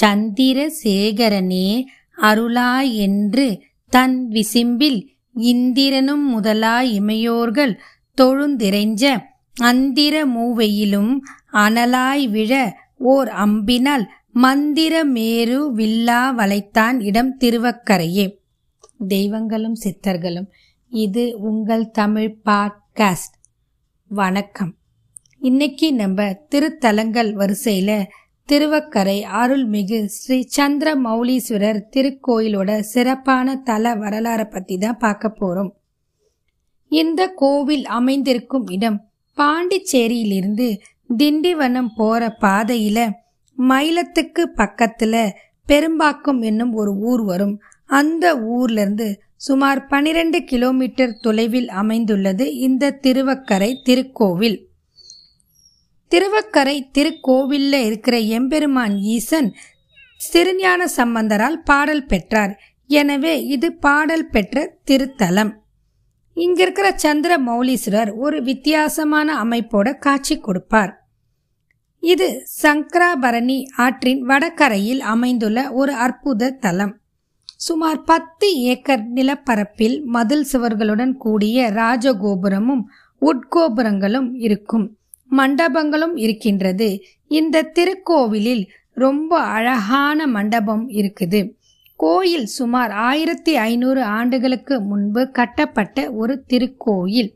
சந்திரசேகரனே அருளாய் என்று தன் விசிம்பில் இந்திரனும் முதலாய் இமையோர்கள் தொழுந்திரைஞ்ச அந்திர மூவெயிலும் அனலாய் விழ ஓர் அம்பினால் மந்திர மேரு வில்லா வளைத்தான் இடம் திருவக்கரையே. தெய்வங்களும் சித்தர்களும் இது உங்கள் தமிழ் பாட்காஸ்ட். வணக்கம். இன்னைக்கு நம்ம திருத்தலங்கள் வரிசையில திருவக்கரை அருள்மிகு ஸ்ரீ சந்திர மௌலீஸ்வரர் திருக்கோயிலோட சிறப்பான தல வரலாறை பத்தி தான் பார்க்க போறோம். இந்த கோவில் அமைந்திருக்கும் இடம் பாண்டிச்சேரியிலிருந்து திண்டிவனம் போற பாதையில மயிலத்துக்கு பக்கத்துல பெரும்பாக்கம் என்னும் ஒரு ஊர் வரும். அந்த ஊர்ல இருந்து சுமார் பனிரெண்டு கிலோமீட்டர் தொலைவில் அமைந்துள்ளது இந்த திருவக்கரை திருக்கோவில். திருவக்கரை திருக்கோவிலில் இருக்கிற எம்பெருமான் ஈசன் சிறுஞான சம்பந்தரால் பாடல் பெற்றார். எனவே இது பாடல் பெற்ற திருத்தலம். இங்க இருக்கிற சந்திர மௌலீஸ்வரர் ஒரு வித்தியாசமான அமைப்போட காட்சி கொடுப்பார். இது சங்கராபரணி ஆற்றின் வடகரையில் அமைந்துள்ள ஒரு அற்புத தலம். சுமார் பத்து ஏக்கர் நிலப்பரப்பில் மதில் சுவர்களுடன் கூடிய ராஜகோபுரமும் உட்கோபுரங்களும் இருக்கும். மண்டபங்களும் இருக்கின்றது. இந்த திருக்கோவிலில் ரொம்ப அழகான மண்டபம் இருக்குது. கோயில் சுமார் ஆயிரத்தி ஐநூறு ஆண்டுகளுக்கு முன்பு கட்டப்பட்ட ஒரு திருக்கோயில்.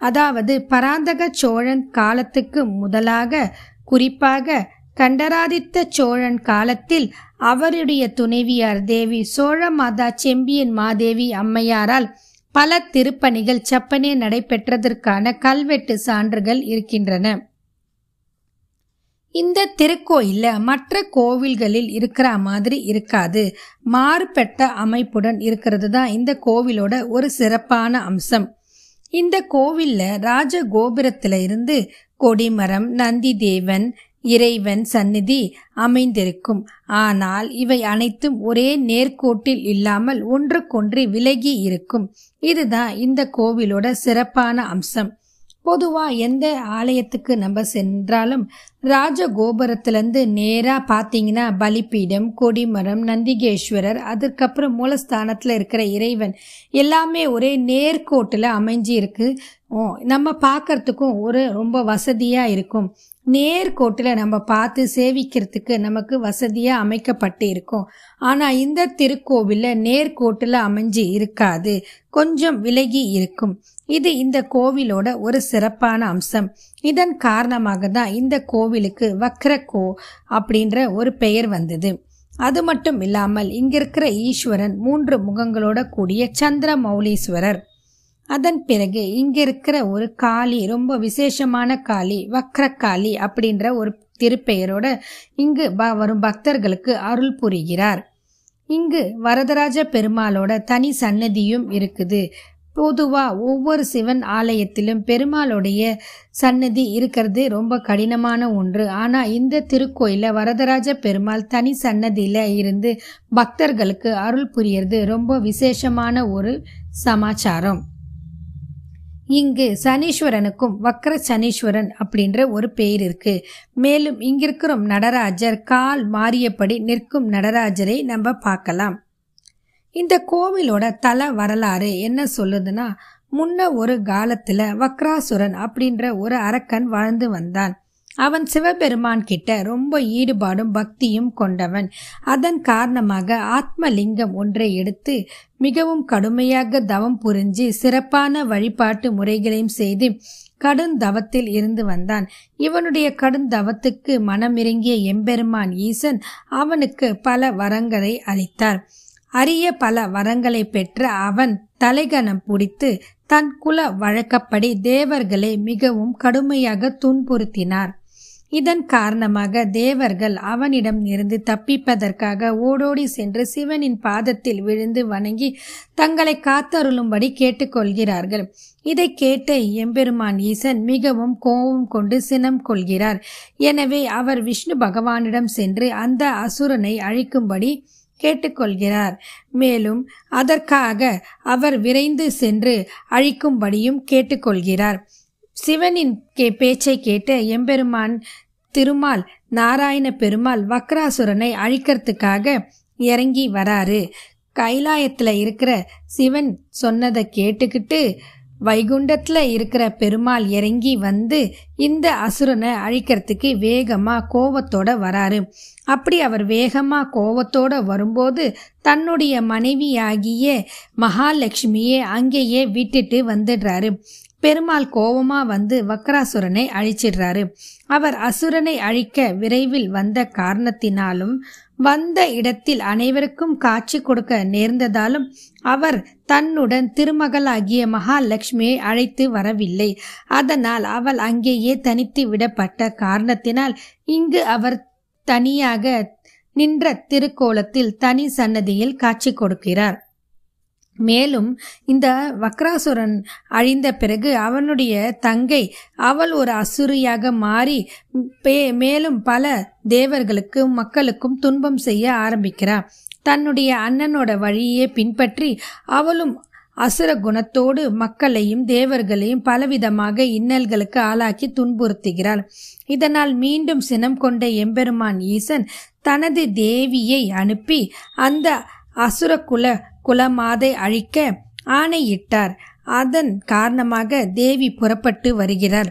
அதாவது பராந்தக சோழன் காலத்துக்கு முதலாக குறிப்பாக கண்டராதித்த சோழன் காலத்தில் அவருடைய துணைவியார் தேவி சோழ மாதா செம்பியன் மாதேவி அம்மையாரால் பல திருப்பணிகள் செப்பனே நடைபெற்றதற்கான கல்வெட்டு சான்றுகள் இருக்கின்றன. இந்த திருக்கோயில்ல மற்ற கோவில்களில் இருக்கிற மாதிரி இருக்காது. மாறுபட்ட அமைப்புடன் இருக்கிறது தான் இந்த கோவிலோட ஒரு சிறப்பான அம்சம். இந்த கோவில்ல ராஜ கோபுரத்துல இருந்து கொடிமரம் நந்தி தேவன் இறைவன் சந்நிதி அமைந்திருக்கும். ஆனால் இவை அனைத்தும் ஒரே நேர்கோட்டில் இல்லாமல் ஒன்றுக்கொன்று விலகி இருக்கும். இதுதான் இந்த கோவிலோட சிறப்பான அம்சம். பொதுவா எந்த ஆலயத்துக்கு நம்ம சென்றாலும் ராஜகோபுரத்துலேருந்து நேராக பார்த்தீங்கன்னா பலிப்பீடம் கொடிமரம் நந்திகேஸ்வரர் அதுக்கப்புறம் மூலஸ்தானத்தில் இருக்கிற இறைவன் எல்லாமே ஒரே நேர்கோட்டில் அமைஞ்சி இருக்கு நம்ம பார்க்கறதுக்கும் ஒரு ரொம்ப வசதியாக இருக்கும். நேர்கோட்டில் நம்ம பார்த்து சேவிக்கிறதுக்கு நமக்கு வசதியாக அமைக்கப்பட்டு இருக்கும் ஆனால் இந்த திருக்கோவிலில் நேர்கோட்டில் அமைஞ்சு இருக்காது. கொஞ்சம் விலகி இருக்கும். இது இந்த கோவிலோட ஒரு சிறப்பான அம்சம். இதன் காரணமாக தான் இந்த கோவிலுக்கு வக்ரகோ அப்படின்ற ஒரு பெயர் வந்தது. அது மட்டும் இல்லாமல் இங்கிருக்கிற ஈஸ்வரன் மூன்று முகங்களோட கூடிய சந்திர மௌலீஸ்வரர் அதன் பிறகு இங்க இருக்கிற ஒரு காளி ரொம்ப விசேஷமான காளி வக்ரக்காளி அப்படின்ற ஒரு திருப்பெயரோட இங்கு வரும் பக்தர்களுக்கு அருள் புரிகிறார். இங்கு வரதராஜ பெருமாளோட தனி சன்னதியும் இருக்குது. பொதுவா ஒவ்வொரு சிவன் ஆலயத்திலும் பெருமாளுடைய சன்னதி இருக்கிறது ரொம்ப கடினமான ஒன்று. ஆனா இந்த திருக்கோயில வரதராஜ பெருமாள் தனி சன்னதியில இருந்து பக்தர்களுக்கு அருள் புரியறது ரொம்ப விசேஷமான ஒரு சமாச்சாரம். இங்கு சனீஸ்வரனுக்கும் வக்ர சனீஸ்வரன் அப்படின்ற ஒரு பெயர் இருக்கு. மேலும் இங்கிருக்கிறோம் நடராஜர் கால் மாறியபடி நிற்கும் நடராஜரை நம்ம பார்க்கலாம். இந்த கோவிலோட தல வரலாறு என்ன சொல்லுதுன்னா முன்ன ஒரு காலத்துல வக்ராசுரன் அப்படின்ற ஒரு அரக்கன் வாழ்ந்து வந்தான். அவன் சிவபெருமான் கிட்ட ரொம்ப ஈடுபாடும் பக்தியும் கொண்டவன். அதன் காரணமாக ஆத்மலிங்கம் ஒன்றை எடுத்து மிகவும் கடுமையாக தவம் புரிஞ்சு சிறப்பான வழிபாட்டு முறைகளையும் செய்து கடுந்தவத்தில் இருந்து வந்தான். இவனுடைய கடுந்தவத்துக்கு மனமிறங்கிய எம்பெருமான் ஈசன் அவனுக்கு பல வரங்களை அளித்தார். அரிய பல வரங்களை பெற்ற அவன் தலைகணம் பிடித்து தன் குல வழக்கப்படி தேவர்களை மிகவும் கடுமையாக துன்புறுத்தினார். இதன் காரணமாக தேவர்கள் அவனிடம் இருந்து தப்பிப்பதற்காக ஓடோடி சென்று சிவனின் பாதத்தில் விழுந்து வணங்கி தங்களை காத்தருளும்படி கேட்டுக்கொள்கிறார்கள். இதை கேட்ட எம்பெருமான் ஈசன் மிகவும் கோபம் கொண்டு சினம் கொள்கிறார். எனவே அவர் விஷ்ணு பகவானிடம் சென்று அந்த அசுரனை அழிக்கும்படி கேட்டுக்கொள்கிறார். மேலும் அதற்காக அவர் விரைந்து சென்று அழிக்கும்படியும் கேட்டுக்கொள்கிறார். சிவனின் கே பேச்சை கேட்டு எம்பெருமான் திருமால் நாராயண பெருமாள் வக்ராசுரனை அழிக்கிறதுக்காக இறங்கி வராரு. கைலாயத்தில் இருக்கிற சிவன் சொன்னதை கேட்டுக்கிட்டு வைகுண்டத்தில் இருக்கிற பெருமாள் இறங்கி வந்து இந்த அசுரனை அழிக்கிறதுக்கு வேகமாக கோவத்தோட வராரு. அப்படி அவர் வேகமாக கோவத்தோட வரும்போது தன்னுடைய மனைவியாகிய மகாலட்சுமியே அங்கேயே விட்டுட்டு வந்துடுறாரு. பெருமாள் கோபமா வந்து வக்ராசுரனை அழிச்சிடுறாரு. அவர் அசுரனை அழிக்க விரைவில் வந்த காரணத்தினாலும் வந்த இடத்தில் அனைவருக்கும் காட்சி கொடுக்க நேர்ந்ததாலும் அவர் தன்னுடன் திருமகளாகிய மகாலட்சுமியை அழைத்து வரவில்லை. அதனால் அவள் அங்கேயே தனித்து விடப்பட்ட காரணத்தினால் இங்கு அவர் தனியாக நின்ற திருக்கோலத்தில் தனி சன்னதியில் காட்சி கொடுக்கிறார். மேலும் இந்த வக்ராசுரன் அழிந்த பிறகு அவனுடைய தங்கை அவள் ஒரு அசுரியாக மாறி மேலும் பல தேவர்களுக்கும் மக்களுக்கும் துன்பம் செய்ய ஆரம்பிக்கிறார் தன்னுடைய அண்ணனோட வழியே பின்பற்றி அவளும் அசுர குணத்தோடு மக்களையும் தேவர்களையும் பலவிதமாக இன்னல்களுக்கு ஆளாக்கி துன்புறுத்துகிறாள். இதனால் மீண்டும் சினம் கொண்ட எம்பெருமான் ஈசன் தனது தேவியை அனுப்பி அந்த அசுரகுல குலமாதை அழிக்க ஆணையிட்டார். அதன் காரணமாக தேவி புறப்பட்டு வருகிறார்.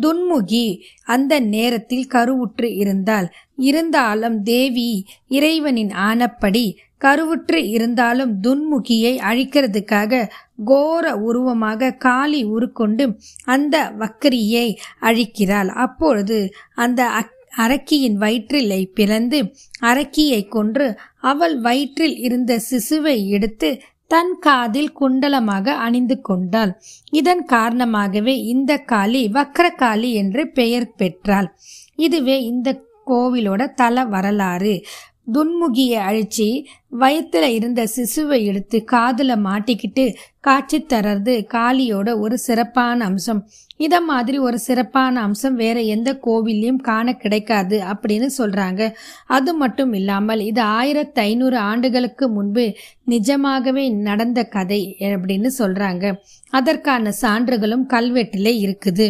துன்முகி அந்த நேரத்தில் கருவுற்று இருந்தால் இருந்தாலும் தேவி இறைவனின் ஆனப்படி கருவுற்று இருந்தாலும் துன்முகியை அழிக்கிறதுக்காக கோர உருவமாக காளி உருக்கொண்டு அந்த வக்கரியை அழிக்கிறாள். அப்பொழுது அந்த அக் அரக்கியின் வயிற்றிலை பிளந்து அரக்கியை கொன்று அவள் வயிற்றில் இருந்த சிசுவை எடுத்து தன் காதில் குண்டலமாக அணிந்து கொண்டாள். இதன் காரணமாகவே இந்த காளி வக்கரகாளி என்று பெயர் பெற்றாள். இதுவே இந்த கோவிலோட தல வரலாறு. துன்முகியை அழிச்சு வயத்துல இருந்த சிசுவை எடுத்து காதுல மாட்டிக்கிட்டு காட்சி தர்றது காளியோட ஒரு சிறப்பான அம்சம். இத மாதிரி ஒரு சிறப்பான அம்சம் வேற எந்த கோவில்லையும் காண கிடைக்காது அப்படின்னு சொல்றாங்க. அது மட்டும் இல்லாமல் இது ஆயிரத்தி ஐநூறு ஆண்டுகளுக்கு முன்பு நிஜமாகவே நடந்த கதை அப்படின்னு சொல்றாங்க. அதற்கான சான்றுகளும் கல்வெட்டிலே இருக்குது.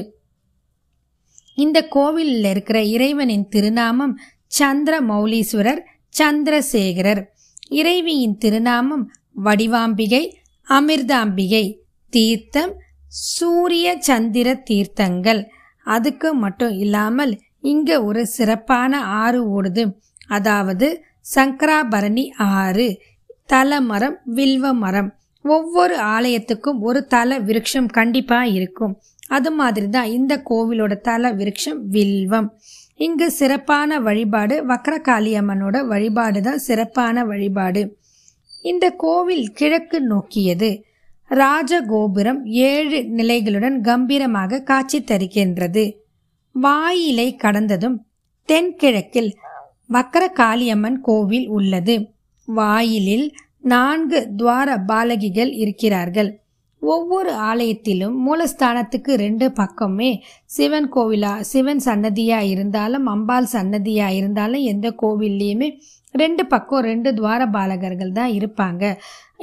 இந்த கோவிலில் இருக்கிற இறைவனின் திருநாமம் சந்திர மௌலீஸ்வரர் சந்திரசேகரர். இறைவியின் திருநாமம் வடிவாம்பிகை அமிர்தாம்பிகை தீர்த்தம் சூரிய சந்திர தீர்த்தங்கள். அதுக்கு மட்டும் இல்லாமல் இங்க ஒரு சிறப்பான ஆறு ஓடுது. அதாவது சங்கராபரணி ஆறு தலமரம் வில்வ மரம். ஒவ்வொரு ஆலயத்துக்கும் ஒரு தல விருட்சம் கண்டிப்பா இருக்கும். அது மாதிரி தான் இந்த கோவிலோட தல விருட்சம் வில்வம். இங்கு சிறப்பான வழிபாடு வக்ரகாளியம்மனோட வழிபாடு தான் சிறப்பான வழிபாடு. இந்த கோவில் கிழக்கு நோக்கியது. ராஜகோபுரம் ஏழு நிலைகளுடன் கம்பீரமாக காட்சி தருகின்றது. வாயிலை கடந்ததும் தென்கிழக்கில் வக்கரகாளியம்மன் கோவில் உள்ளது. வாயிலில் நான்கு துவார பாலகிகள் இருக்கிறார்கள். ஒவ்வொரு ஆலயத்திலும் மூலஸ்தானத்துக்கு ரெண்டு பக்கமே சிவன் கோவிலா சிவன் சன்னதியா இருந்தாலும் அம்பாள் சன்னதியா இருந்தாலும் எந்த கோவில்லையுமே ரெண்டு பக்கம் ரெண்டு துவார பாலகர்கள் தான் இருப்பாங்க.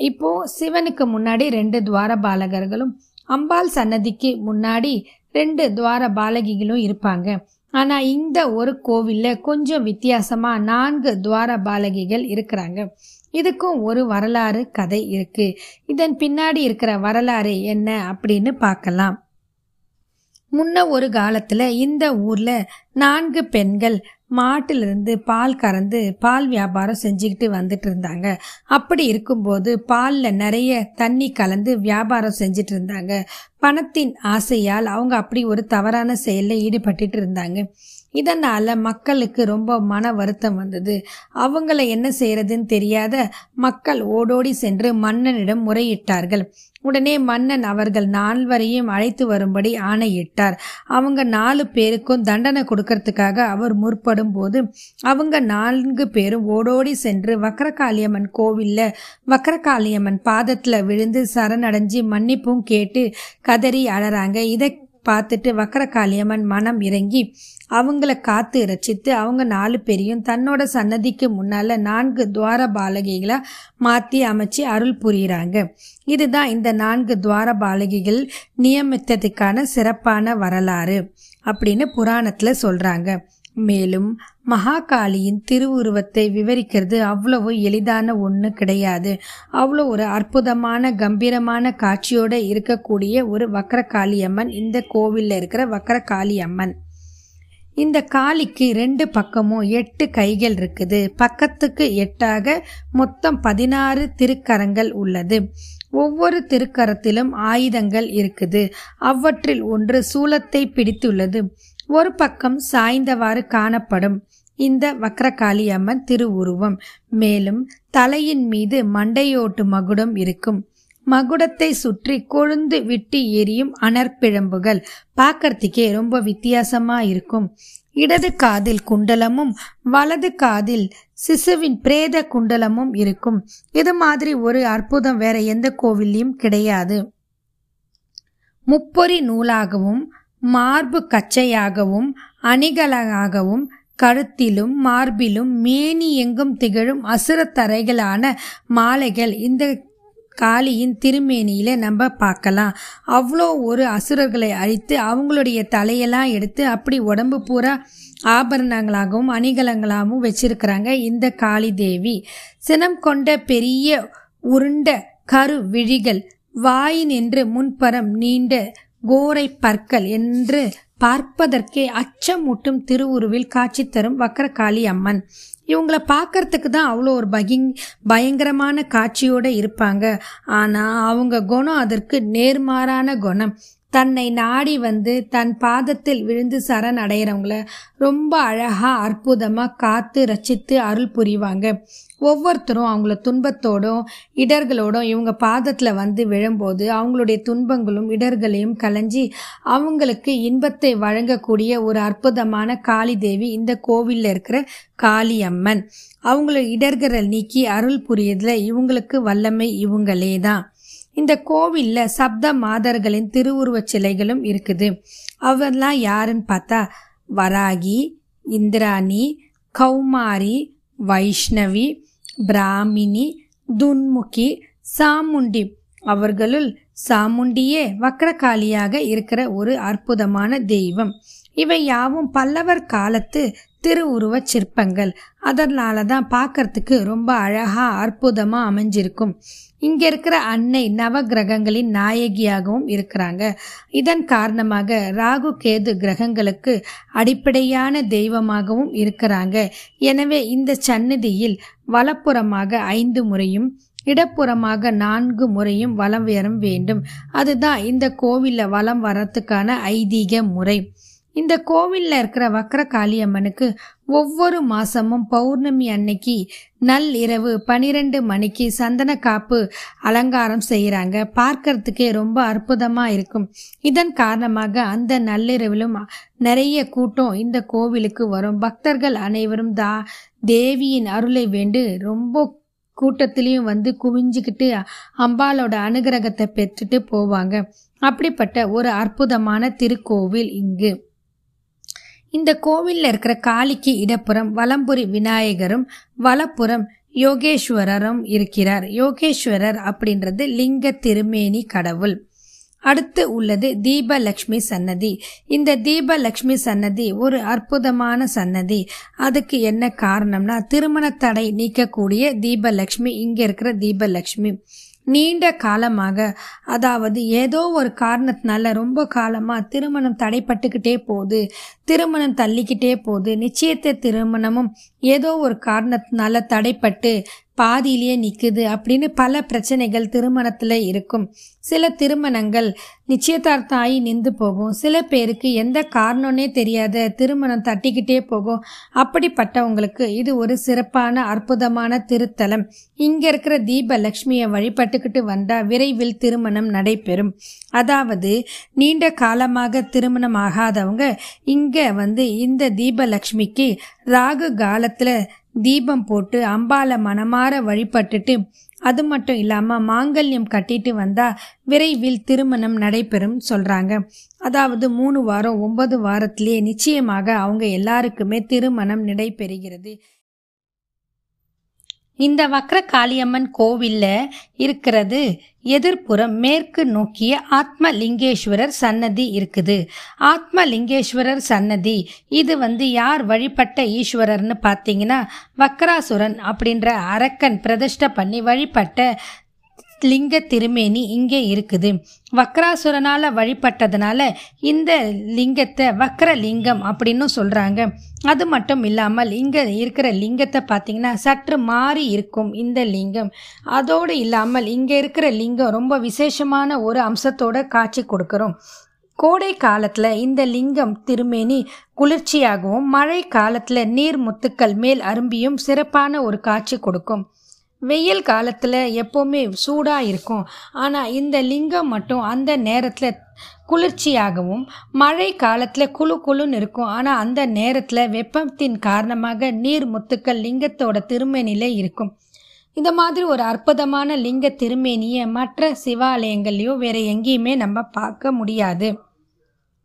இப்போ சிவனுக்கு முன்னாடி ரெண்டு துவார பாலகர்களும் அம்பாள் சன்னதிக்கு முன்னாடி ரெண்டு துவார பாலகிகளும் இருப்பாங்க. ஆனா இந்த ஒரு கோவில்ல கொஞ்சம் வித்தியாசமா நான்கு துவார பாலகிகள் இருக்கிறாங்க. இதுக்கும் ஒரு வரலாறு கதை இருக்கு. இதன் பின்னாடி இருக்கிற வரலாறு என்ன அப்படின்னு பார்க்கலாம். முன்ன ஒரு காலத்துல இந்த ஊர்ல நான்கு பெண்கள் மாட்டிலிருந்து பால் கறந்து பால் வியாபாரம் செஞ்சுக்கிட்டு வந்துட்டு இருந்தாங்க. அப்படி இருக்கும்போது பாலில் நிறைய தண்ணி கலந்து வியாபாரம் செஞ்சுட்டு இருந்தாங்க. பணத்தின் ஆசையால் அவங்க அப்படி ஒரு தவறான செயலில் ஈடுபட்டுட்டு இருந்தாங்க. இதனால மக்களுக்கு ரொம்ப மன வருத்தம் வந்தது. அவங்கள என்ன செய்யறதுன்னு தெரியாத மக்கள் ஓடோடி சென்று மன்னனிடம் முறையிட்டார்கள். உடனே மன்னன் அவர்கள் நால்வரையும் அழைத்து வரும்படி ஆணையிட்டார். அவங்க நாலு பேருக்கும் தண்டனை கொடுக்கறதுக்காக அவர் முற்படும் போது அவங்க நான்கு பேரும் ஓடோடி சென்று வக்கரகாளியம்மன் கோவில்ல வக்கரகாளியம்மன் பாதத்துல விழுந்து சரணடைஞ்சு மன்னிப்பும் கேட்டு கதறி அழறாங்க. இதை பார்த்துட்டு வக்கரகாளியம்மன் மனம் இறங்கி அவங்கள காத்து ரசித்து அவங்க நாலு பேரையும் தன்னோட சன்னதிக்கு முன்னால நான்கு துவார பாலகிகளை மாற்றி அமைச்சு அருள் புரியுறாங்க. இதுதான் இந்த நான்கு துவார பாலகிகள் நியமித்ததுக்கான சிறப்பான வரலாறு அப்படின்னு புராணத்தில் சொல்கிறாங்க மேலும் மகாகாளியின் திருவுருவத்தை விவரிக்கிறது அவ்வளவு எளிதான ஒன்று கிடையாது. அவ்வளோ ஒரு அற்புதமான கம்பீரமான காட்சியோடு இருக்கக்கூடிய ஒரு வக்கரகாளி அம்மன் இந்த கோவிலில் இருக்கிற வக்கரகாளி அம்மன் இந்த காளிக்கு ரெண்டு பக்கமும் எட்டு கைகள் இருக்குது. பக்கத்துக்கு எட்டாக மொத்தம் பதினாறு திருக்கரங்கள் உள்ளது. ஒவ்வொரு திருக்கரத்திலும் ஆயுதங்கள் இருக்குது. அவற்றில் ஒன்று சூலத்தை பிடித்துள்ளது. ஒரு பக்கம் சாய்ந்தவாறு காணப்படும் இந்த வக்ரகாளி அம்மன் திருவுருவம். மேலும் தலையின் மீது மண்டையோட்டு மகுடம் இருக்கும். மகுடத்தை சுற்றி கொழுந்து விட்டு எரியும் அனற்பிழம்புகள் பார்க்கறதுக்கே ரொம்ப வித்தியாசமா இருக்கும். இடது காதில் குண்டலமும் வலது காதில் சிசுவின் பிரேத குண்டலமும் இருக்கும். இது மாதிரி ஒரு அற்புதம் வேற எந்த கோவில்லையும் கிடையாது. முப்பொறி நூலாகவும் மார்பு கச்சையாகவும் அணிகளாகவும் கழுத்திலும் மார்பிலும் மேனி எங்கும் திகழும் அசுரத்தரைகளான மாலைகள் இந்த காளியின் திருமேனியில நம்ம பார்க்கலாம். அவ்வளோ ஒரு அசுரர்களை அழித்து அவங்களுடைய தலையெல்லாம் எடுத்து அப்படி உடம்பு பூரா ஆபரணங்களாகவும் அணிகலங்களாகவும் வச்சிருக்கிறாங்க இந்த காளி தேவி. சினம் கொண்ட பெரிய உருண்ட கரு விழிகள் வாய் நின்று முன்புறம் நீண்ட கோரை பற்கள் என்று பார்ப்பதற்கே அச்சமூட்டும் திருவுருவில் காட்சி தரும் வக்கரகாளி அம்மன். இவங்கள பார்க்கறதுக்கு தான் அவ்வளோ ஒரு பகிங் பயங்கரமான காட்சியோடு இருப்பாங்க. ஆனால் அவங்க குணம் அதற்கு நேர்மாறான குணம். தன்னை நாடி வந்து தன் பாதத்தில் விழுந்து சரண் அடையிறவங்கள ரொம்ப அழகா அற்புதமா காத்து ரச்சித்து அருள் புரிவாங்க. ஒவ்வொருத்தரும் அவங்கள துன்பத்தோடும் இடர்களோடும் இவங்க பாதத்தில் வந்து விழும்போது அவங்களுடைய துன்பங்களும் இடர்களையும் கலைஞ்சி அவங்களுக்கு இன்பத்தை வழங்கக்கூடிய ஒரு அற்புதமான காளி தேவி இந்த கோவிலில் இருக்கிற காளி அம்மன் அவங்கள இடர்களை நீக்கி அருள் புரியதுல இவங்களுக்கு வல்லமை இவங்களே தான் இந்த கோவிலில் சப்த மாதர்களின் திருவுருவச் சிலைகளும் இருக்குது. அவர்லாம் யாருன்னு பார்த்தா வராகி இந்திராணி கௌமாரி வைஷ்ணவி பிராமினி துன்முகி சாமுண்டி. அவர்களுள் சாமுண்டியே வக்ரகாளியாக இருக்கிற ஒரு அற்புதமான தெய்வம். இவை யாவும் பல்லவர் காலத்து திருவுருவச் சிற்பங்கள். அதனால தான் பார்க்கறதுக்கு ரொம்ப அழகா அற்புதமா அமைஞ்சிருக்கும். இங்கே இருக்கிற அன்னை நவ கிரகங்களின் நாயகியாகவும் இருக்கிறாங்க. இதன் காரணமாக ராகு கேது கிரகங்களுக்கு அடிப்படையான தெய்வமாகவும் இருக்கிறாங்க. எனவே இந்த சந்நிதியில் வலப்புறமாக ஐந்து முறையும் இடப்புறமாக நான்கு முறையும் வலம் வர வேண்டும். அதுதான் இந்த கோவிலில் வலம் வரத்துக்கான ஐதீக முறை. இந்த கோவிலில் இருக்கிற வக்கர காளியம்மனுக்கு ஒவ்வொரு மாசமும் பௌர்ணமி அன்னைக்கு நல் இரவு பனிரெண்டு மணிக்கு சந்தன காப்பு அலங்காரம் செய்கிறாங்க பார்க்கறதுக்கே ரொம்ப அற்புதமாக இருக்கும். இதன் காரணமாக அந்த நள்ளிரவிலும் நிறைய கூட்டம் இந்த கோவிலுக்கு வரும். பக்தர்கள் அனைவரும் தா தேவியின் அருளை வேண்டு ரொம்ப கூட்டத்திலையும் வந்து குவிஞ்சுக்கிட்டு அம்பாலோட அனுகிரகத்தை பெற்றுட்டு போவாங்க. அப்படிப்பட்ட ஒரு அற்புதமான திருக்கோவில் இங்கு. இந்த கோவிலில் இருக்கிற காளிக்கு இடப்புறம் வலம்புரி விநாயகரும் வலப்புறம் யோகேஸ்வரரும் இருக்கிறார். யோகேஸ்வரர் அப்படின்றது லிங்க திருமேனி கடவுள். அடுத்து உள்ளது தீபலக்ஷ்மி சன்னதி. இந்த தீபலக்ஷ்மி சன்னதி ஒரு அற்புதமான சன்னதி. அதுக்கு என்ன காரணம்னா திருமண தடை நீக்கக்கூடிய தீபலக்ஷ்மி இங்கே இருக்கிற தீபலக்ஷ்மி. நீண்ட காலமாக அதாவது ஏதோ ஒரு காரணத்தினால ரொம்ப காலமாக திருமணம் தடைப்பட்டுக்கிட்டே போகுது. திருமணம் தள்ளிக்கிட்டே போகுது. நிச்சயத்தை திருமணமும் ஏதோ ஒரு காரணத்தினால தடைப்பட்டு பாதியிலேயே நிற்குது அப்படின்னு பல பிரச்சனைகள் திருமணத்தில் இருக்கும். சில திருமணங்கள் நிச்சயதார்த்தம் ஆகி நின்று போகும். சில பேருக்கு எந்த காரணம்னே தெரியாத திருமணம் தட்டிக்கிட்டே போகும். அப்படிப்பட்டவங்களுக்கு இது ஒரு சிறப்பான அற்புதமான திருத்தலம். இங்கே இருக்கிற தீப லக்ஷ்மியை வழிபட்டுக்கிட்டு வந்தால் விரைவில் திருமணம் நடைபெறும். அதாவது நீண்ட காலமாக திருமணம் ஆகாதவங்க இங்கே வந்து இந்த தீபலக்ஷ்மிக்கு ராகு காலத்தில் தீபம் போட்டு அம்பாலை மனமாற வழிபட்டுட்டு அது மட்டும் இல்லாமல் மாங்கல்யம் கட்டிட்டு வந்தா விரைவில் திருமணம் நடைபெறும் சொல்றாங்க. அதாவது மூணு வாரம் ஒன்பது வாரத்திலேயே நிச்சயமாக அவங்க எல்லாருக்குமே திருமணம் நடைபெறுகிறது. இந்த வக்ர காளியம்மன் கோவில்ல இருக்கிறது. எதிர்ப்புறம் மேற்கு நோக்கிய ஆத்மலிங்கேஸ்வரர் சன்னதி இருக்குது. ஆத்மலிங்கேஸ்வரர் சன்னதி இது வந்து யார் வழிபட்ட ஈஸ்வரர்னு பார்த்தீங்கன்னா வக்ராசுரன் அப்படின்ற அரக்கன் பிரதிஷ்ட பண்ணி வழிபட்ட லிங்க திருமேனி இங்கே இருக்குது. வக்ராசுரனால் வழிபட்டதுனால இந்த லிங்கத்தை வக்ர லிங்கம் அப்படின்னு சொல்கிறாங்க அது மட்டும் இல்லாமல் இங்கே இருக்கிற லிங்கத்தை பார்த்தீங்கன்னா சற்று மாறி இருக்கும் இந்த லிங்கம். அதோடு இல்லாமல் இங்கே இருக்கிற லிங்கம் ரொம்ப விசேஷமான ஒரு அம்சத்தோட காட்சி கொடுக்குறோம். கோடை காலத்தில் இந்த லிங்கம் திருமேனி குளிர்ச்சியாகவும் மழை காலத்தில் நீர் முத்துக்கள் மேல் அரும்பியும் சிறப்பான ஒரு காட்சி கொடுக்கும். வெயில் காலத்தில் எப்போவுமே சூடாக இருக்கும். ஆனால் இந்த லிங்கம் மட்டும் அந்த நேரத்தில் குளிர்ச்சியாகவும் மழை காலத்தில் குழு குழுன்னு இருக்கும். ஆனால் அந்த நேரத்தில் வெப்பத்தின் காரணமாக நீர் முத்துக்கள் லிங்கத்தோட திருமேனிலே இருக்கும். இந்த மாதிரி ஒரு அற்புதமான லிங்க திருமேனியை மற்ற சிவாலயங்கள்லையோ வேற எங்கேயுமே நம்ம பார்க்க முடியாது.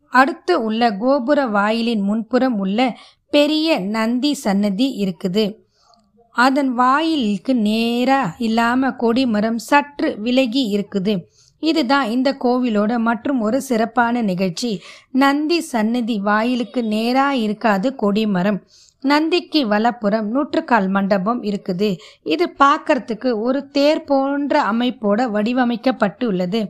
அடுத்து உள்ள கோபுர வாயிலின் முன்புறம் உள்ள பெரிய நந்தி சன்னதி இருக்குது. அதன் வாயிலுக்கு நேரா இல்லாம கொடிமரம் சற்று விலகி இருக்குது. இதுதான் இந்த கோவிலோட மற்றும் ஒரு சிறப்பான நிகழ்ச்சி. நந்தி சன்னதி வாயிலுக்கு நேரா இருக்காது கொடிமரம். நந்திக்கு வலப்புறம் நூற்றுக்கால் மண்டபம் இருக்குது. இது பார்க்கறதுக்கு ஒரு தேர் போன்ற அமைப்போட வடிவமைக்கப்பட்டு உள்ளது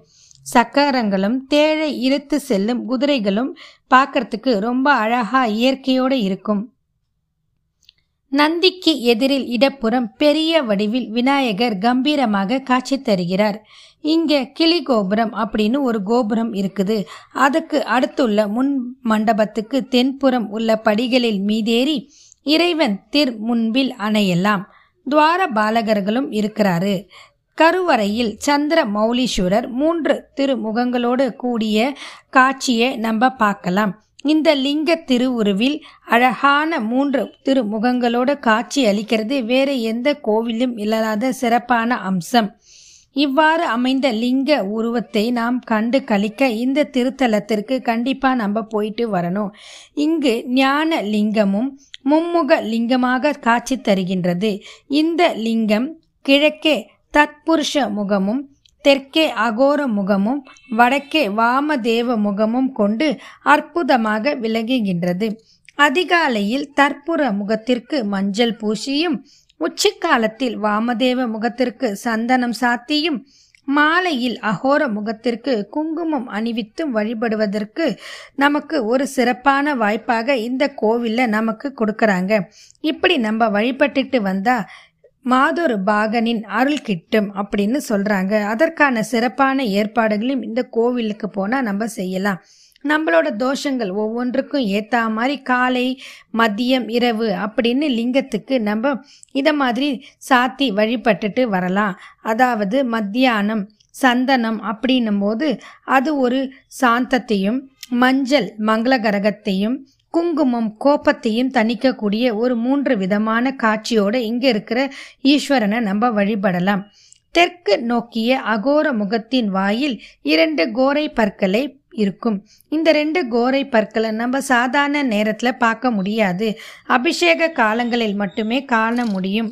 சக்கரங்களும் தேழை இழுத்து செல்லும் குதிரைகளும் பார்க்கறதுக்கு ரொம்ப அழகா இயற்கையோடு இருக்கும். நந்திக்கு எதிரில் இடப்புறம் பெரிய வடிவில் விநாயகர் கம்பீரமாக காட்சி தருகிறார். இங்க கிளி கோபுரம் அப்படின்னு ஒரு கோபுரம் இருக்குது. அதுக்கு அடுத்துள்ள முன் மண்டபத்துக்கு தென்புறம் உள்ள படிகளில் மீதேறி இறைவன் திர் முன்பில் அணையலாம். துவார பாலகர்களும் இருக்கிறாரு. கருவறையில் சந்திர மௌலீஸ்வரர் மூன்று திருமுகங்களோடு கூடிய காட்சியை நம்ம பார்க்கலாம். இந்த லிங்க திருவுருவில் அழகான மூன்று திருமுகங்களோட காட்சி அளிக்கிறது. வேறு எந்த கோவிலும் இல்லாத சிறப்பான அம்சம். இவ்வாறு அமைந்த லிங்க உருவத்தை நாம் கண்டு கழிக்க இந்த திருத்தலத்திற்கு கண்டிப்பாக நம்ம போயிட்டு வரணும். இங்கு ஞான லிங்கமும் மும்முக லிங்கமாக காட்சி தருகின்றது. இந்த லிங்கம் கிழக்கே தத்புருஷ முகமும் தெற்கே அகோர முகமும் வடக்கே வாமதேவ முகமும் கொண்டு அற்புதமாக விளங்குகின்றது. அதிகாலையில் தற்புற முகத்திற்கு மஞ்சள் பூசியும் உச்சிக்காலத்தில் வாமதேவ முகத்திற்கு சந்தனம் சாத்தியும் மாலையில் அகோர முகத்திற்கு குங்குமம் அணிவித்தும் வழிபடுவதற்கு நமக்கு ஒரு சிறப்பான வாய்ப்பாக இந்த கோவிலில் நமக்கு கொடுக்குறாங்க. இப்படி நம்ம வழிபட்டுட்டு வந்தால் மாதொரு பாகனின் அருள் கிட்டும் அப்படின்னு சொல்றாங்க. அதற்கான சிறப்பான ஏற்பாடுகளையும் இந்த கோவிலுக்கு போனா நம்ம செய்யலாம். நம்மளோட தோஷங்கள் ஒவ்வொன்றுக்கும் ஏத்தா மாதிரி காலை மதியம் இரவு அப்படின்னு லிங்கத்துக்கு நம்ம இதை மாதிரி சாத்தி வழிபட்டுட்டு வரலாம். அதாவது மத்தியானம் சந்தனம் அப்படின்னும் போது அது ஒரு சாந்தத்தையும் மஞ்சள் மங்களகரகத்தையும் குங்குமம் கோபத்தையும் தணிக்கக்கூடிய ஒரு மூன்று விதமான காட்சியோடு இங்கே இருக்கிற ஈஸ்வரனை நம்ம வழிபடலாம். தெற்கு நோக்கிய அகோர முகத்தின் வாயில் இரண்டு கோரை பற்களை இருக்கும். இந்த ரெண்டு கோரை பற்களை நம்ம சாதாரண நேரத்தில் பார்க்க முடியாது. அபிஷேக காலங்களில் மட்டுமே காண முடியும்.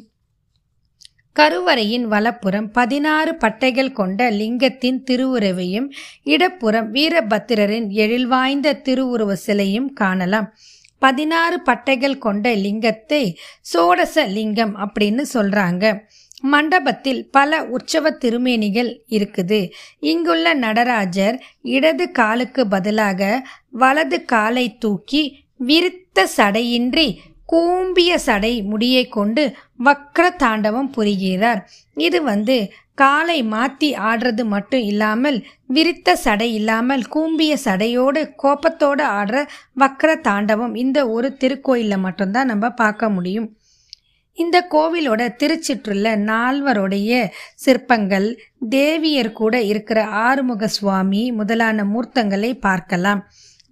கருவறையின் வலப்புறம் பதினாறு பட்டைகள் கொண்ட லிங்கத்தின் திருவுருவையும் இடப்புறம் வீரபத்திரரின் எழில்வாய்ந்த திருவுருவ சிலையும் காணலாம். பதினாறு பட்டைகள் கொண்ட லிங்கத்தை சோடச லிங்கம் அப்படின்னு சொல்றாங்க. மண்டபத்தில் பல உற்சவ திருமேனிகள் இருக்குது. இங்குள்ள நடராஜர் இடது காலுக்கு பதிலாக வலது காலை தூக்கி விருத்த சடையின்றி கூம்பிய சடை முடியை கொண்டு வக்ர தாண்டவம் புரிகிறார். இது வந்து காலை மாத்தி ஆடுறது மட்டும் இல்லாமல் விரித்த சடை இல்லாமல் கூம்பிய சடையோடு கோபத்தோடு ஆடுற வக்ர தாண்டவம் இந்த ஒரு திருக்கோயிலில் மட்டும்தான் நம்ம பார்க்க முடியும். இந்த கோவிலோட திருச்சிற்றுள்ள நால்வருடைய சிற்பங்கள் தேவியர் கூட இருக்கிற ஆறுமுக சுவாமி முதலான மூர்த்தங்களை பார்க்கலாம்.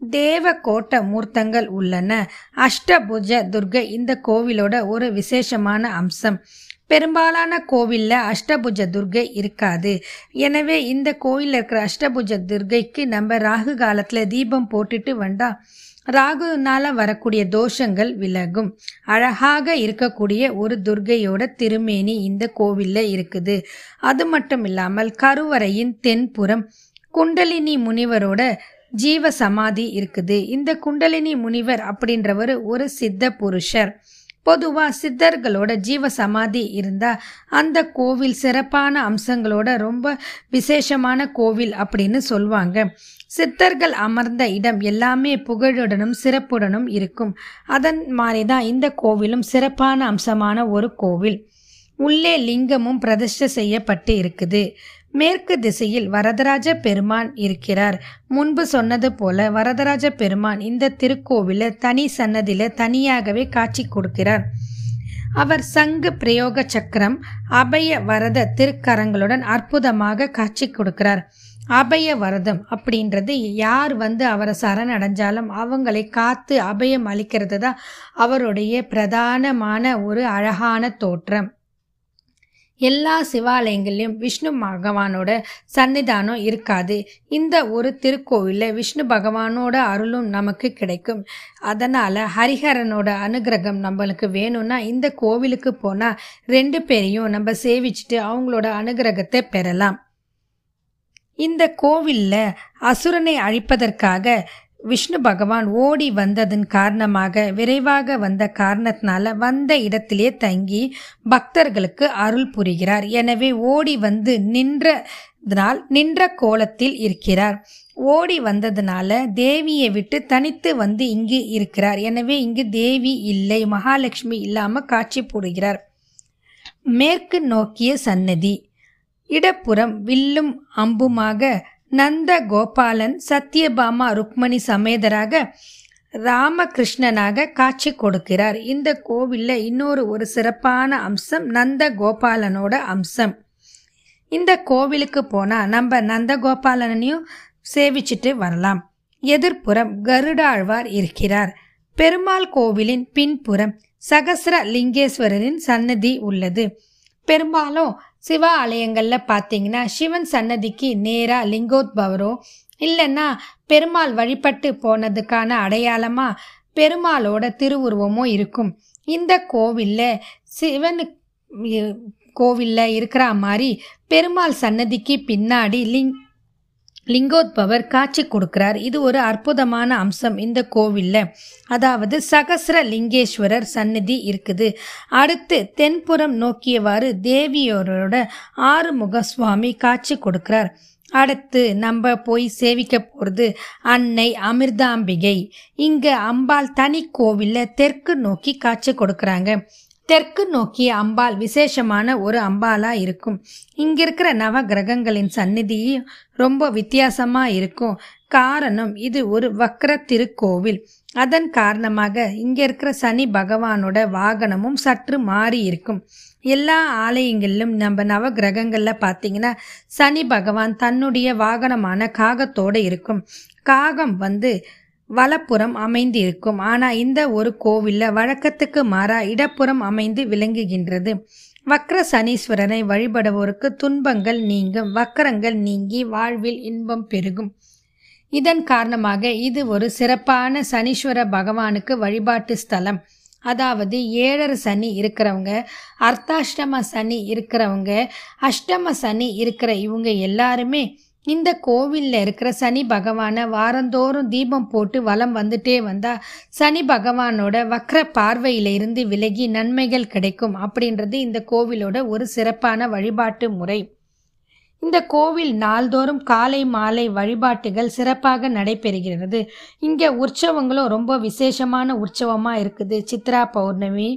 தேவ கோட்ட மூர்த்தங்கள் உள்ளன. அஷ்டபுஜ துர்கை இந்த கோவிலோட ஒரு விசேஷமான அம்சம். பெரும்பாலான கோவிலில் அஷ்டபுஜ துர்கை இருக்காது. எனவே இந்த கோயிலில் இருக்கிற அஷ்டபுஜ துர்கைக்கு நம்ம ராகு காலத்தில் தீபம் போட்டுட்டு வந்தா ராகுனால வரக்கூடிய தோஷங்கள் விலகும். அழகாக இருக்கக்கூடிய ஒரு துர்கையோட திருமேனி இந்த கோவிலில் இருக்குது. அது மட்டும் இல்லாமல் கருவறையின் தென்புறம் குண்டலினி முனிவரோட ஜீவ சமாதி இருக்குது. இந்த குண்டலினி முனிவர் அப்படின்றவர் ஒரு சித்த புருஷர். பொதுவாக சித்தர்களோட ஜீவ சமாதி இருந்தால் அந்த கோவில் சிறப்பான அம்சங்களோட ரொம்ப விசேஷமான கோவில் அப்படின்னு சொல்லுவாங்க சித்தர்கள் அமர்ந்த இடம் எல்லாமே புகழுடனும் சிறப்புடனும் இருக்கும். அதன் மாதிரி தான் இந்த கோவிலும் சிறப்பான அம்சமான ஒரு கோவில். உள்ளே லிங்கமும் பிரதிஷ்ட செய்யப்பட்டு இருக்குது. மேற்கு திசையில் வரதராஜ பெருமான் இருக்கிறார். முன்பு சொன்னது போல வரதராஜ பெருமான் இந்த திருக்கோவில தனி சன்னதியில தனியாகவே காட்சி கொடுக்கிறார். அவர் சங்கு பிரயோக சக்கரம் அபய வரத திருக்கரங்களுடன் அற்புதமாக காட்சி கொடுக்கிறார். அபய வரதம் அப்படின்றது யார் வந்து அவரை சரணடைஞ்சாலும் அவங்களை காத்து அபயம் அளிக்கிறது தான் அவருடைய பிரதானமான ஒரு அழகான தோற்றம். எல்லா சிவாலயங்கள்லையும் விஷ்ணு பகவானோட சன்னிதானம் இருக்காது. இந்த ஒரு திருக்கோவிலில் விஷ்ணு பகவானோட அருளும் நமக்கு கிடைக்கும். அதனால் ஹரிஹரனோட அனுகிரகம் நம்மளுக்கு வேணும்னா இந்த கோவிலுக்கு போனால் ரெண்டு பேரையும் நம்ம சேவிச்சுட்டு அவங்களோட அனுகிரகத்தை பெறலாம். இந்த கோவிலில் அசுரனை அழிப்பதற்காக விஷ்ணு பகவான் ஓடி வந்ததன் காரணமாக விரைவாக வந்த காரணத்தினால வந்த இடத்திலே தங்கி பக்தர்களுக்கு அருள் புரிகிறார். எனவே ஓடி வந்து நின்றதனால் நின்ற கோலத்தில் இருக்கிறார். ஓடி வந்ததுனால தேவியை விட்டு தனித்து வந்து இங்கு இருக்கிறார். எனவே இங்கு தேவி இல்லை மகாலட்சுமி இல்லாம காட்சி போடுகிறார். மேற்கு நோக்கிய சன்னதி இடப்புறம் வில்லும் அம்புமாக நந்த கோபாலன் சத்யபாமா ருக்மணி சமேதராக ராமகிருஷ்ணனாக காட்சி கொடுக்கிறார். இந்த கோவிலில் இன்னொரு ஒரு சிறப்பான அம்சம் நந்த கோபாலனோட அம்சம். இந்த கோவிலுக்கு போனால் நம்ம நந்த கோபாலனையும் சேவிச்சிட்டு வரலாம். எதிர்ப்புறம் கருடாழ்வார் இருக்கிறார். பெருமாள் கோவிலின் பின்புறம் சகசர லிங்கேஸ்வரரின் சன்னதி உள்ளது. பெரும்பாலும் சிவ ஆலயங்களில் பார்த்தீங்கன்னா சிவன் சன்னதிக்கு நேராக லிங்கோத்பவரோ இல்லைன்னா பெருமாள் வழிபட்டு போனதுக்கான அடையாளமாக பெருமாளோட திருவுருவமோ இருக்கும். இந்த கோவில்ல சிவன் கோவிலில் இருக்கிற மாதிரி பெருமாள் சன்னதிக்கு பின்னாடி லிங் லிங்கோத்பவர் காட்சி கொடுக்கிறார். இது ஒரு அற்புதமான அம்சம் இந்த கோவில்ல. அதாவது சகசர லிங்கேஸ்வரர் சந்நிதி இருக்குது. அடுத்து தென்புறம் நோக்கியவாறு தேவியோரோட ஆறுமுக சுவாமி காட்சி கொடுக்கிறார். அடுத்து நம்ம போய் சேவிக்க போகிறது அன்னை அமிர்தாம்பிகை. இங்கே அம்பாள் தனி கோவிலில் தெற்கு நோக்கி காட்சி கொடுக்குறாங்க. தெற்கு நோக்கிய அம்பாள் விசேஷமான ஒரு அம்பாலா இருக்கும். இங்க இருக்கிற நவ கிரகங்களின் சந்நிதியும் ரொம்ப வித்தியாசமா இருக்கும். காரணம் இது ஒரு வக்ர திருக்கோவில் அதன் காரணமாக இங்க இருக்கிற சனி பகவானோட வாகனமும் சற்று மாறி இருக்கும். எல்லா ஆலயங்களிலும் நம்ம நவ கிரகங்கள்ல பார்த்தீங்கன்னா சனி பகவான் தன்னுடைய வாகனமான காகத்தோடு இருக்கும். காகம் வந்து வலப்புறம் அமைந்து இருக்கும் ஆனால் இந்த ஒரு கோவிலில் வழக்கத்துக்கு மாறா இடப்புறம் அமைந்து விளங்குகின்றது. வக்ர சனீஸ்வரனை வழிபடுவோருக்கு துன்பங்கள் நீங்கும். வக்கரங்கள் நீங்கி வாழ்வில் இன்பம் பெருகும். இதன் காரணமாக இது ஒரு சிறப்பான சனீஸ்வர பகவானுக்கு வழிபாட்டு ஸ்தலம். அதாவது ஏழரை சனி இருக்கிறவங்க அர்த்தாஷ்டம சனி இருக்கிறவங்க அஷ்டம சனி இருக்கிற இவங்க எல்லாருமே இந்த கோவிலில் இருக்கிற சனி பகவானை வாரந்தோறும் தீபம் போட்டு வலம் வந்துட்டே வந்தா சனி பகவானோட வக்ர பார்வையிலிருந்து விலகி நன்மைகள் கிடைக்கும் அப்படின்றது இந்த கோவிலோட ஒரு சிறப்பான வழிபாட்டு முறை. இந்த கோவில் நாள்தோறும் காலை மாலை வழிபாட்டுகள் சிறப்பாக நடைபெறுகிறது. இங்கே உற்சவங்களும் ரொம்ப விசேஷமான உற்சவமாக இருக்குது. சித்ரா பௌர்ணமி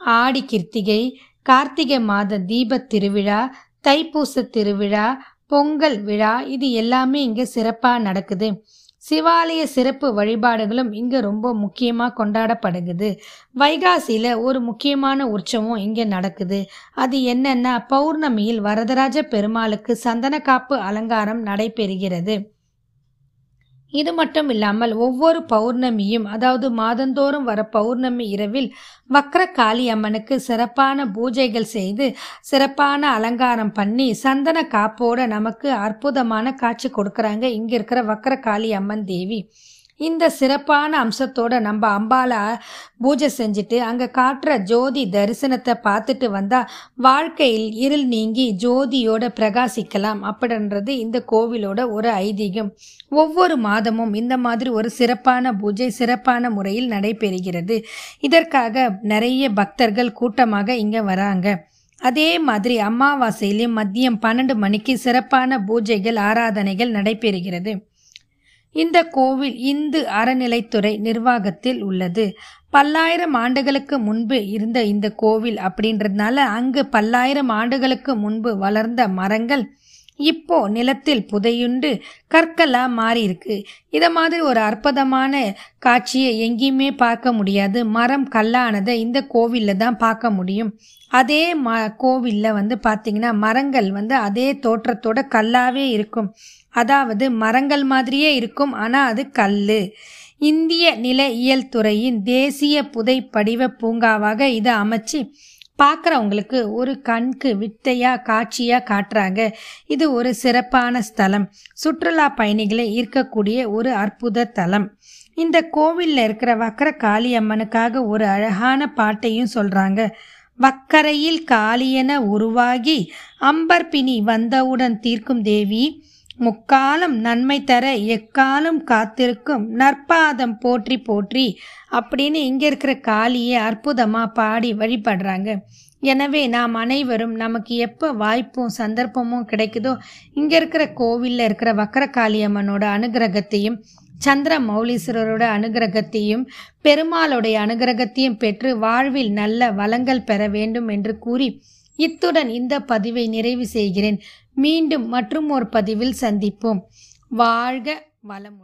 ஆடி கிருத்திகை கார்த்திகை மாத தீபத் திருவிழா தைப்பூச திருவிழா பொங்கல் விழா இது எல்லாமே இங்கே சிறப்பாக நடக்குது. சிவாலய சிறப்பு வழிபாடுகளும் இங்கே ரொம்ப முக்கியமாக கொண்டாடப்படுகுது. வைகாசியில் ஒரு முக்கியமான உற்சவம் இங்கே நடக்குது. அது என்னென்னா பௌர்ணமியில் வரதராஜ பெருமாளுக்கு சந்தன காப்பு அலங்காரம் நடைபெறுகிறது. இது மட்டும் இல்லாமல் ஒவ்வொரு பௌர்ணமியும் அதாவது மாதந்தோறும் வர பௌர்ணமி இரவில் வக்ர காளி அம்மனுக்கு சிறப்பான பூஜைகள் செய்து சிறப்பான அலங்காரம் பண்ணி சந்தன காப்போட நமக்கு அற்புதமான காட்சி கொடுக்குறாங்க. இங்கே இருக்கிற வக்ர காளி அம்மன் தேவி. இந்த சிறப்பான அம்சத்தோட நம்ம அம்பால பூஜை செஞ்சுட்டு அங்கே காட்டுற ஜோதி தரிசனத்தை பார்த்துட்டு வந்தால் வாழ்க்கையில் இருள் நீங்கி ஜோதியோட பிரகாசிக்கலாம் அப்படின்றது இந்த கோவிலோட ஒரு ஐதீகம். ஒவ்வொரு மாதமும் இந்த மாதிரி ஒரு சிறப்பான பூஜை சிறப்பான முறையில் நடைபெறுகிறது. இதற்காக நிறைய பக்தர்கள் கூட்டமாக இங்கே வராங்க. அதே மாதிரி அமாவாசையிலும் மதியம் பன்னெண்டு மணிக்கு சிறப்பான பூஜைகள் ஆராதனைகள் நடைபெறுகிறது. இந்த கோவில் இந்து அறநிலைத்துறை நிர்வாகத்தில் உள்ளது. பல்லாயிரம் ஆண்டுகளுக்கு முன்பு இருந்த இந்த கோவில் அப்படின்றதுனால அங்கு பல்லாயிரம் ஆண்டுகளுக்கு முன்பு வளர்ந்த மரங்கள் இப்போ நிலத்தில் புதையுண்டு கற்களா மாறி இருக்கு இத மாதிரி ஒரு அற்புதமான காட்சியை எங்கேயுமே பார்க்க முடியாது. மரம் கல்லானதை இந்த கோவில்ல தான் பார்க்க முடியும். அதே ம கோவிலில் வந்து பார்த்திங்கன்னா மரங்கள் வந்து அதே தோற்றத்தோட கல்லாவே இருக்கும். அதாவது மரங்கள் மாதிரியே இருக்கும் ஆனால் அது கல் இந்திய நில இயல் துறையின் தேசிய புதை படிவ பூங்காவாக இதை அமைச்சு பார்க்குறவங்களுக்கு ஒரு கண்க்கு வித்தையாக காட்சியாக காட்டுறாங்க. இது ஒரு சிறப்பான ஸ்தலம். சுற்றுலா பயணிகளை ஈர்க்கக்கூடிய ஒரு அற்புத தலம். இந்த கோவிலில் இருக்கிற வக்கர காளியம்மனுக்காக ஒரு அழகான பாட்டையும் சொல்கிறாங்க வக்கரையில் காளியென உருவாகி அம்பர்பினி வந்தவுடன் தீர்க்கும் தேவி முக்காலம் நன்மை தர எக்காலம் காத்திருக்கும் நற்பாதம் போற்றி போற்றி அப்படின்னு இங்கே இருக்கிற காளியை அற்புதமாக பாடி வழிபடுறாங்க. எனவே நாம் அனைவரும் நமக்கு எப்போ வாய்ப்பும் சந்தர்ப்பமும் கிடைக்குதோ இங்கே இருக்கிற கோவிலில் இருக்கிற வக்கரகாளியம்மனோட அனுகிரகத்தையும் சந்திர மௌலீஸ்வரரோட அனுகிரகத்தையும் பெருமாளுடைய அனுகிரகத்தையும் பெற்று வாழ்வில் நல்ல வளங்கள் பெற வேண்டும் என்று கூறி இத்துடன் இந்த பதிவை நிறைவு செய்கிறேன். மீண்டும் மற்றும் ஒரு பதிவில் சந்திப்போம். வாழ்க வளமுடன்.